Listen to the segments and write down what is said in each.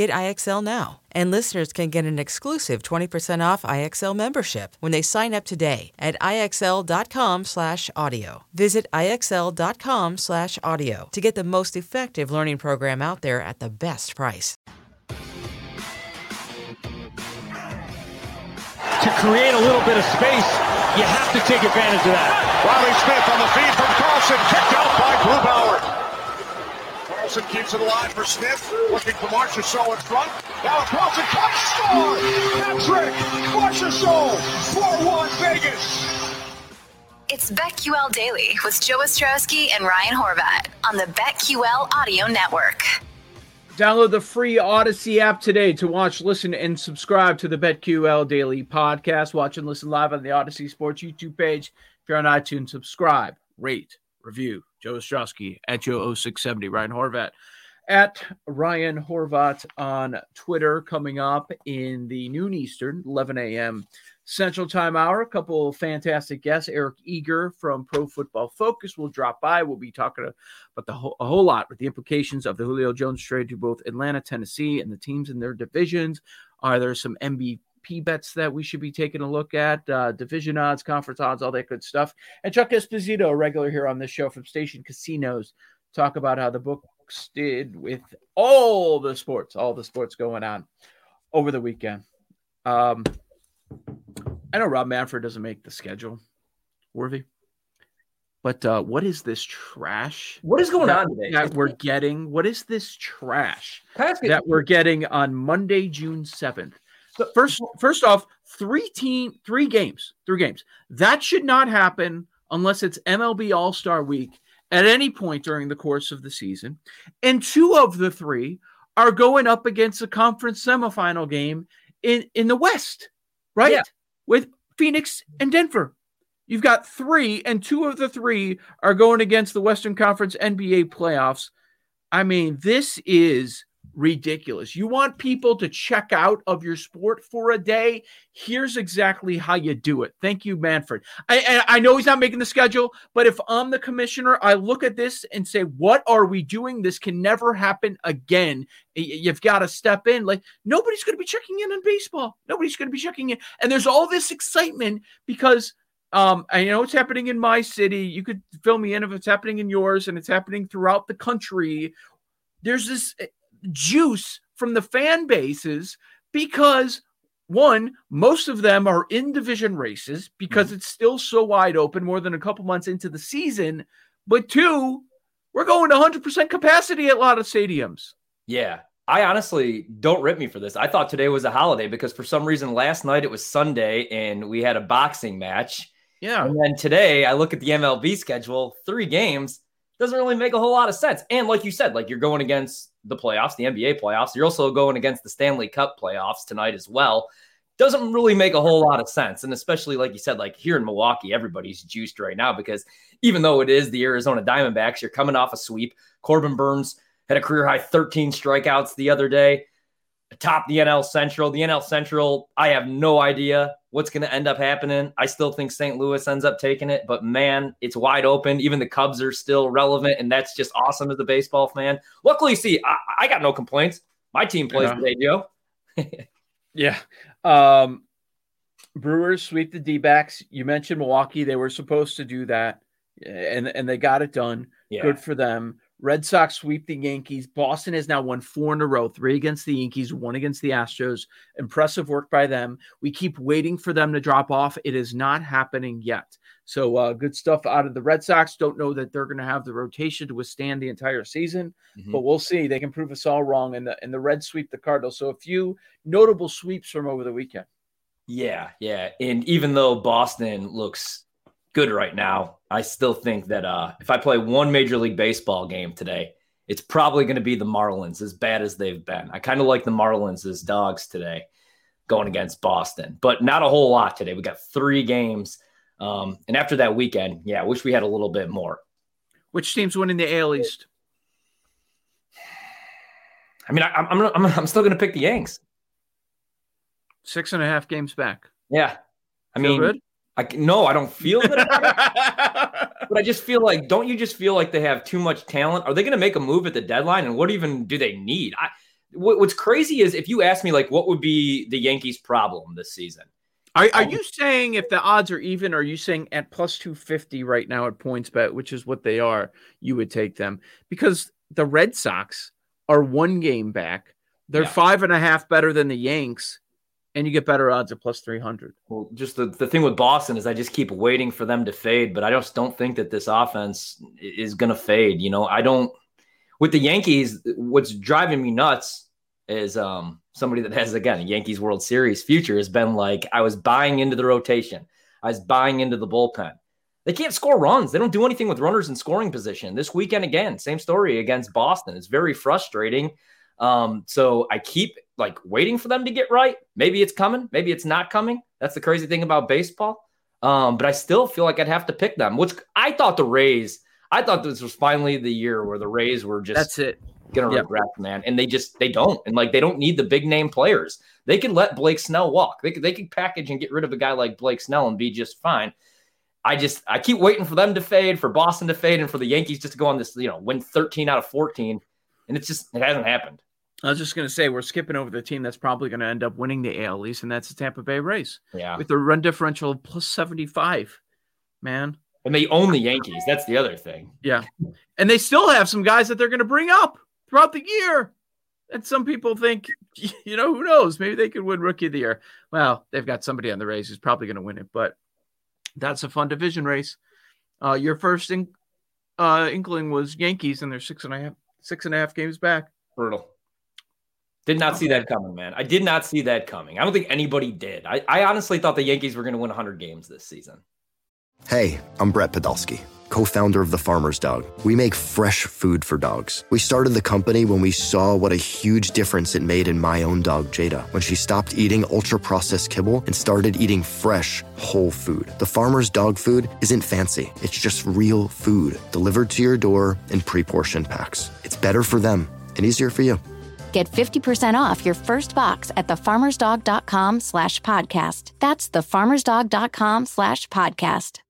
Get IXL now. And listeners can get an exclusive 20% off IXL membership when they sign up today at IXL.com/audio. Visit IXL.com slash audio to get the most effective learning program out there at the best price. To create a little bit of space, you have to take advantage of that. Riley Smith on the feed from Carlson, kicked out by Grubauer. Carlson keeps it alive for Smith, looking for Marchessault in front. Now Carlson touch score! Patrick Marchessault, 4-1 Vegas. It's BetQL Daily with Joe Ostrowski and Ryan Horvat on the BetQL Audio Network. Download the free Odyssey app today to watch, listen, and subscribe to the BetQL Daily podcast. Watch and listen live on the Odyssey Sports YouTube page. If you're on iTunes, subscribe, rate, review. Joe Ostrowski at Joe0670. Ryan Horvat at Ryan Horvat on Twitter coming up in the noon Eastern, 11 a.m. Central Time Hour. A couple fantastic guests. Eric Eager from Pro Football Focus will drop by. We'll be talking about the whole, a whole lot with the implications of the Julio Jones trade to both Atlanta, Tennessee, and the teams in their divisions. Are there some MVP bets that we should be taking a look at? Uh, division odds, conference odds, all that good stuff. And Chuck Esposito, a regular here on this show from Station Casinos, talk about how the books did with all the sports, all the sports going on over the weekend. Um, I know Rob Manfred doesn't make the schedule, worthy. But uh, what is this trash? What is going that, on today? That we're getting. What is this trash that we're getting on Monday, June seventh? First, first off, three team, three games, three games. That should not happen unless it's MLB All Star Week at any point during the course of the season. And two of the three are going up against a conference semifinal game in in the West, right? Yeah. With Phoenix and Denver. You've got three, and two of the three are going against the Western Conference NBA playoffs. I mean, this is ridiculous. You want people to check out of your sport for a day? Here's exactly how you do it. Thank you, Manfred. I, I know he's not making the schedule, but if I'm the commissioner, I look at this and say, what are we doing? This can never happen again. You've got to step in. Like, nobody's going to be checking in on baseball. Nobody's going to be checking in. And there's all this excitement because um, I know it's happening in my city. You could fill me in if it's happening in yours, and it's happening throughout the country. There's this eh, juice from the fan bases because one, most of them are in division races because mm-hmm. it's still so wide open, more than a couple months into the season. But two, we're going to 100% capacity at a lot of stadiums. Yeah. I honestly don't rip me for this. I thought today was a holiday because for some reason last night it was Sunday and we had a boxing match. Yeah. And then today I look at the MLB schedule, three games, doesn't really make a whole lot of sense. And like you said, like you're going against the playoffs, the NBA playoffs, you're also going against the Stanley Cup playoffs tonight as well. Doesn't really make a whole lot of sense. And especially like you said, like here in Milwaukee, everybody's juiced right now because even though it is the Arizona Diamondbacks, you're coming off a sweep. Corbin Burnes had a career high 13 strikeouts the other day atop the NL Central. The NL Central, I have no idea what's going to end up happening. I still think St. Louis ends up taking it, but man, it's wide open. Even the Cubs are still relevant, and that's just awesome as a baseball fan. Luckily, see, I, I got no complaints. My team plays Yeah. today, Joe. Yeah. Um, Brewers sweep the D backs. You mentioned Milwaukee. They were supposed to do that, and, and they got it done. Yeah. Good for them. Red Sox sweep the Yankees. Boston has now won four in a row three against the Yankees, one against the Astros. Impressive work by them. We keep waiting for them to drop off. It is not happening yet. So, uh, good stuff out of the Red Sox. Don't know that they're going to have the rotation to withstand the entire season, Mhm. but we'll see. They can prove us all wrong. And the, and the Reds sweep the Cardinals. So, a few notable sweeps from over the weekend. Yeah, yeah. And even though Boston looks good right now, I still think that uh, if I play one Major League Baseball game today, it's probably going to be the Marlins, as bad as they've been. I kind of like the Marlins as dogs today going against Boston, but not a whole lot today. We got three games. Um, and after that weekend, yeah, I wish we had a little bit more. Which team's winning the AL East? I mean, I, I'm, I'm, I'm still going to pick the Yanks. Six and a half games back. Yeah. I Feel mean, good? I, no, I don't feel good. But I just feel like, don't you just feel like they have too much talent? Are they going to make a move at the deadline? And what even do they need? I, what, what's crazy is if you ask me, like, what would be the Yankees' problem this season? Are, are you saying if the odds are even, are you saying at plus 250 right now at PointsBet, which is what they are, you would take them? Because the Red Sox are one game back. They're Yeah. five and a half better than the Yanks, and you get better odds at plus 300. Well, just the, the thing with Boston is I just keep waiting for them to fade, but I just don't think that this offense is going to fade. You know, I don't. With the Yankees, what's driving me nuts is um, somebody that has again a Yankees World Series future has been like I was buying into the rotation, I was buying into the bullpen. They can't score runs. They don't do anything with runners in scoring position. This weekend again, same story against Boston. It's very frustrating. Um, so I keep like waiting for them to get right. Maybe it's coming, maybe it's not coming. That's the crazy thing about baseball. Um, but I still feel like I'd have to pick them, which I thought the Rays, I thought this was finally the year where the Rays were just That's it. gonna Yep. regret, man. And they just they don't. And like they don't need the big name players. They can let Blake Snell walk. They could they could package and get rid of a guy like Blake Snell and be just fine. I just I keep waiting for them to fade, for Boston to fade, and for the Yankees just to go on this, you know, win 13 out of 14. And it's just it hasn't happened. I was just going to say, we're skipping over the team that's probably going to end up winning the AL East, and that's the Tampa Bay Rays Yeah. with a run differential of plus 75. Man. And they own the Yankees. That's the other thing. Yeah. And they still have some guys that they're going to bring up throughout the year. And some people think, you know, who knows? Maybe they could win rookie of the year. Well, they've got somebody on the Rays who's probably going to win it, but that's a fun division race. Uh, your first in, uh, inkling was Yankees, and they're six and a half, six and a half games back. Brutal. Did not see that coming, man. I did not see that coming. I don't think anybody did. I, I honestly thought the Yankees were going to win 100 games this season. Hey, I'm Brett Podolsky, co founder of The Farmer's Dog. We make fresh food for dogs. We started the company when we saw what a huge difference it made in my own dog, Jada, when she stopped eating ultra processed kibble and started eating fresh, whole food. The Farmer's Dog food isn't fancy, it's just real food delivered to your door in pre portioned packs. It's better for them and easier for you. Get 50% off your first box at thefarmersdog.com slash podcast. That's thefarmersdog.com slash podcast.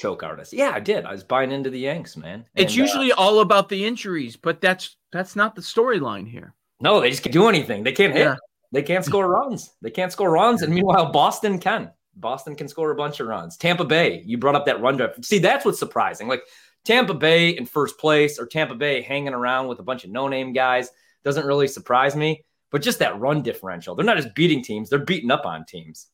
Choke artist. Yeah, I did. I was buying into the Yanks, man. It's And, uh, usually all about the injuries, but that's that's not the storyline here. no, they just can't do anything. They can't hit. Yeah. They can't score runs. They can't score runs. And meanwhile, Boston can. Boston can score a bunch of runs. Tampa Bay, you brought up that run drive. See, that's what's surprising. Like Tampa Bay in first place or Tampa Bay hanging around with a bunch of no name guys doesn't really surprise me. but just that run differential. They're not just beating teams, they're beating up on teams.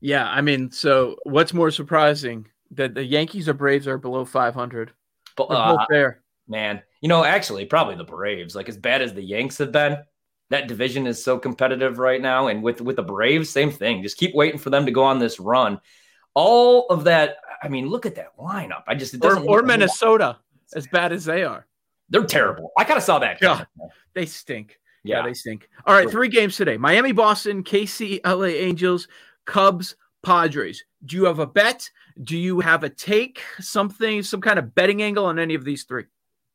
Yeah, I mean, so what's more surprising that the Yankees or Braves are below 500? But uh, both there. man, you know, actually, probably the Braves. Like as bad as the Yanks have been, that division is so competitive right now. And with with the Braves, same thing. Just keep waiting for them to go on this run. All of that. I mean, look at that lineup. I just it Or, doesn't or look- Minnesota, as bad as they are. They're terrible. I kind of saw that. Yeah. They stink. Yeah, Yeah. they stink. All right, three games today Miami, Boston, KC, LA Angels, Cubs, Padres. Do you have a bet? Do you have a take? Something, some kind of betting angle on any of these three?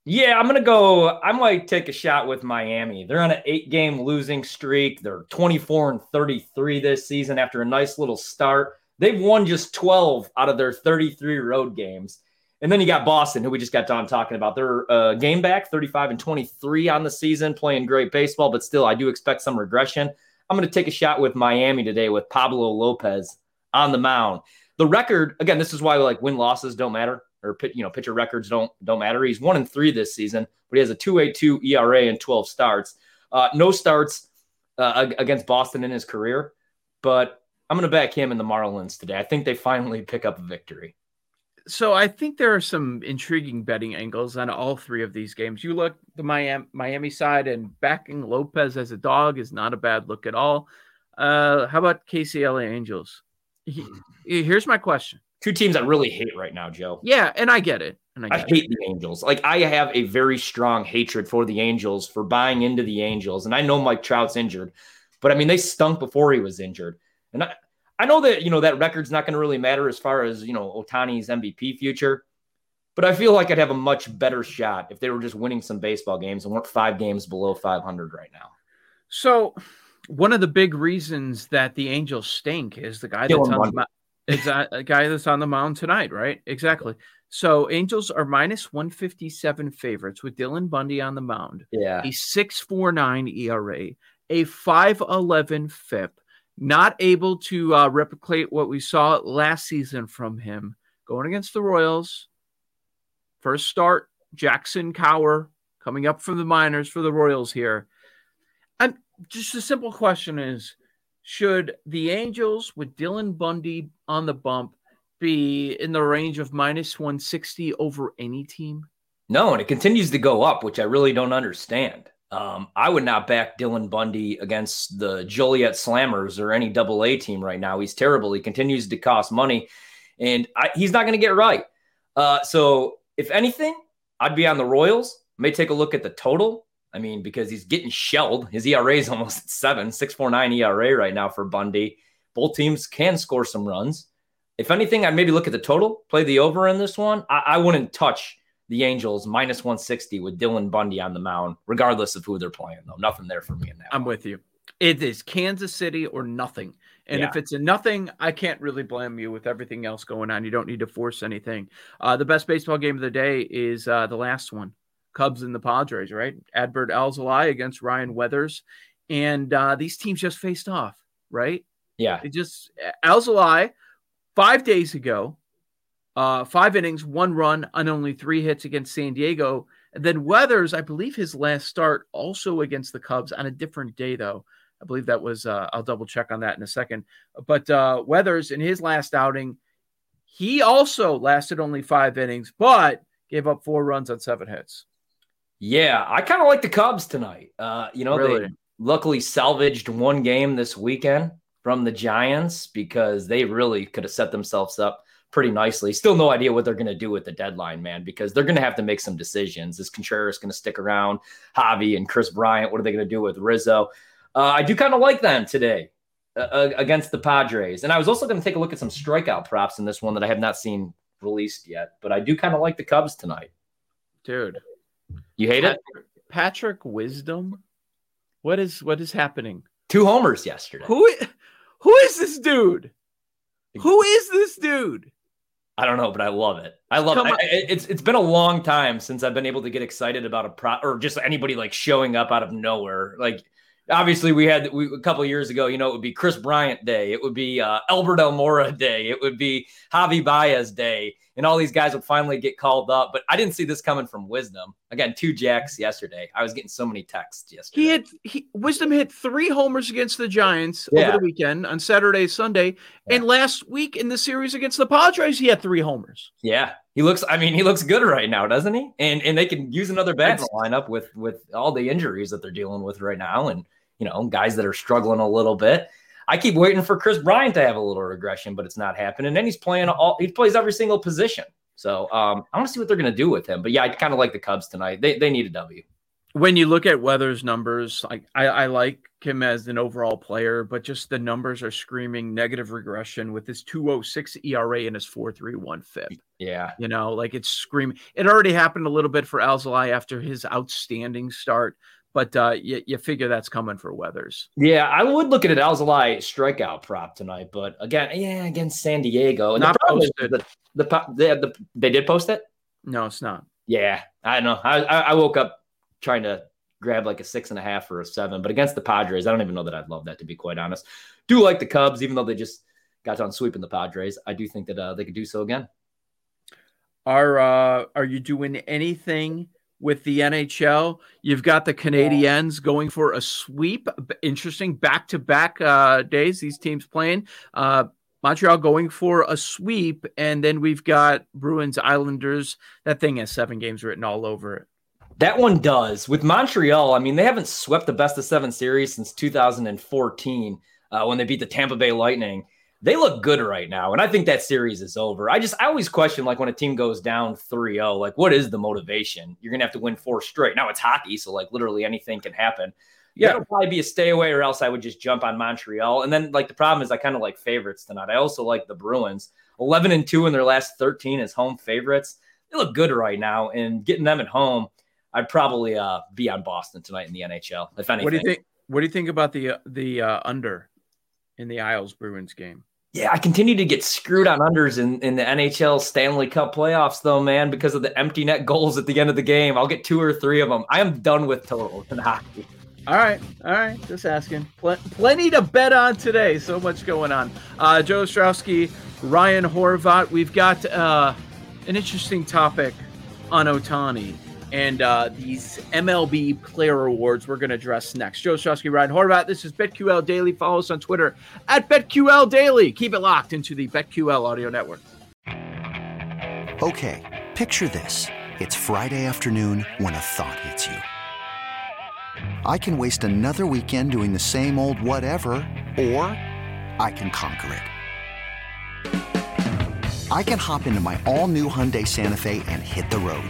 Yeah, I'm gonna go. I might take a shot with Miami. They're on an eight-game losing streak. They're 24 and 33 this season after a nice little start. They've won just 12 out of their 33 road games. And then you got Boston, who we just got done talking about. They're uh, game back, 35 and 23 on the season, playing great baseball, but still, I do expect some regression. I'm going to take a shot with Miami today with Pablo Lopez on the mound. The record, again, this is why like win losses don't matter or you know pitcher records don't don't matter. He's one and three this season, but he has a 2.82 ERA and 12 starts. Uh, no starts uh, against Boston in his career, but I'm going to back him in the Marlins today. I think they finally pick up a victory. So I think there are some intriguing betting angles on all three of these games. You look the Miami Miami side and backing Lopez as a dog is not a bad look at all. Uh, how about KCLA Angels? He- here's my question. Two teams I really hate right now, Joe. Yeah, and I get it. And I, I get it. hate the Angels. Like I have a very strong hatred for the Angels for buying into the Angels, and I know Mike Trout's injured, but I mean they stunk before he was injured, and I I know that you know that record's not going to really matter as far as you know Ohtani's MVP future, but I feel like I'd have a much better shot if they were just winning some baseball games and weren't five games below 500 right now. So, one of the big reasons that the Angels stink is the guy that's on the. It's a, a guy that's on the mound tonight, right? Exactly. So, Angels are minus 157 favorites with Dylan Bundy on the mound. Yeah, A 649 ERA, a 511 FIP, not able to uh, replicate what we saw last season from him going against the Royals. First start, Jackson Kowar coming up from the minors for the Royals here. Just a simple question is should the Angels with Dylan Bundy on the bump be in the range of minus 160 over any team? No, and it continues to go up, which I really don't understand. Um, I would not back Dylan Bundy against the Joliet Slammers or any double A team right now. He's terrible. He continues to cost money, and I, he's not going to get right. Uh, so, if anything, I'd be on the Royals. May take a look at the total. I mean, because he's getting shelled. His ERA is almost at seven, 649 ERA right now for Bundy. Both teams can score some runs. If anything, I'd maybe look at the total, play the over in this one. I, I wouldn't touch the Angels minus 160 with Dylan Bundy on the mound, regardless of who they're playing, though. Nothing there for me in that. I'm one. with you. It is Kansas City or nothing. And Yeah. if it's a nothing, I can't really blame you with everything else going on. You don't need to force anything. Uh, the best baseball game of the day is uh, the last one Cubs and the Padres, right? Adbert Alzolay against Ryan Weathers. And uh, these teams just faced off, right? Yeah. It just, Alzolay, five days ago, uh, five innings, one run on only three hits against San Diego. And then Weathers, I believe his last start also against the Cubs on a different day, though. I believe that was, uh, I'll double check on that in a second. But uh, Weathers, in his last outing, he also lasted only five innings, but gave up four runs on seven hits. Yeah, I kind of like the Cubs tonight. Uh, you know, Really? they luckily salvaged one game this weekend from the Giants because they really could have set themselves up pretty nicely. Still no idea what they're going to do with the deadline, man, because they're going to have to make some decisions. Is Contreras going to stick around? Javi and Kris Bryant, what are they going to do with Rizzo? Uh, I do kind of like them today uh, against the Padres. And I was also going to take a look at some strikeout props in this one that I have not seen released yet, but I do kind of like the Cubs tonight. Dude. You hate it? Patrick, Patrick Wisdom? What is what is happening? Two homers yesterday. Who who is this dude? Who is this dude? I don't know, but I love it. I love it. Come I- I- it's it's been a long time since I've been able to get excited about a pro or just anybody like showing up out of nowhere. Like obviously we had we, a couple years ago, you know, it would be Kris Bryant Day, it would be uh, Albert Almora Day, it would be Javi Baez Day, and all these guys would finally get called up. But I didn't see this coming from Wisdom. Again, two jacks yesterday. I was getting so many texts yesterday. He had he, Wisdom hit three homers against the Giants Yeah. over the weekend on Saturday, Sunday, and last week in the series against the Padres, he had three homers. Yeah, he looks. I mean, he looks good right now, doesn't he? And and they can use another bat in the lineup with with all the injuries that they're dealing with right now, and you know, guys that are struggling a little bit. I keep waiting for Kris Bryant to have a little regression, but it's not happening. And he's playing all. He plays every single position. So um, I want to see what they're going to do with him. But yeah, I kind of like the Cubs tonight. They they need a W. When you look at Weather's numbers, like I, I like him as an overall player, but just the numbers are screaming negative regression with his 206 ERA and his 431 FIP. Yeah, You know, like it's screaming. It already happened a little bit for Alzolay after his outstanding start, but uh, you, you figure that's coming for Weathers. yeah. I would look at an Alzolay strikeout prop tonight, but again, yeah, against San Diego. And Not the posted. The, the, po- they, the, they did post it. No, it's not. Yeah, I don't know. I, I I woke up trying to grab like a six and a half or a seven, but against the Padres, I don't even know that I'd love that to be quite honest. Do like the Cubs, even though they just got done sweeping the Padres. I do think that uh, they could do so again. Are uh, are you doing anything with the NHL? You've got the Canadiens going for a sweep. Interesting back to back days. These teams playing. Uh, Montreal going for a sweep, and then we've got Bruins Islanders. That thing has seven games written all over it. That one does with Montreal. I mean, they haven't swept the best of seven series since 2014 uh, when they beat the Tampa Bay Lightning. They look good right now, and I think that series is over. I just I always question like when a team goes down 3-0, like what is the motivation? You're gonna have to win four straight. Now it's hockey, so like literally anything can happen. Yeah. That'll probably be a stay away, or else I would just jump on Montreal. And then like the problem is I kind of like favorites tonight. I also like the Bruins. 11 and 2 in their last 13 as home favorites. They look good right now, and getting them at home, I'd probably uh, be on Boston tonight in the NHL. If anything, What do you think? What do you think about the uh, the uh, under in the Isles Bruins game? Yeah, I continue to get screwed on unders in, in the NHL Stanley Cup playoffs, though, man, because of the empty net goals at the end of the game. I'll get two or three of them. I am done with totals in hockey. All right, all right. Just asking. Pl- plenty to bet on today. So much going on. Uh, Joe Ostrowski, Ryan Horvat. We've got uh, an interesting topic on Ohtani and uh, these MLB Player Awards. We're going to address next. Joe Ostrowski, Ryan Horvat. This is BetQL Daily. Follow us on Twitter at BetQL Daily. Keep it locked into the BetQL Audio Network. Okay, picture this. It's Friday afternoon when a thought hits you. I can waste another weekend doing the same old whatever, or I can conquer it. I can hop into my all new Hyundai Santa Fe and hit the road.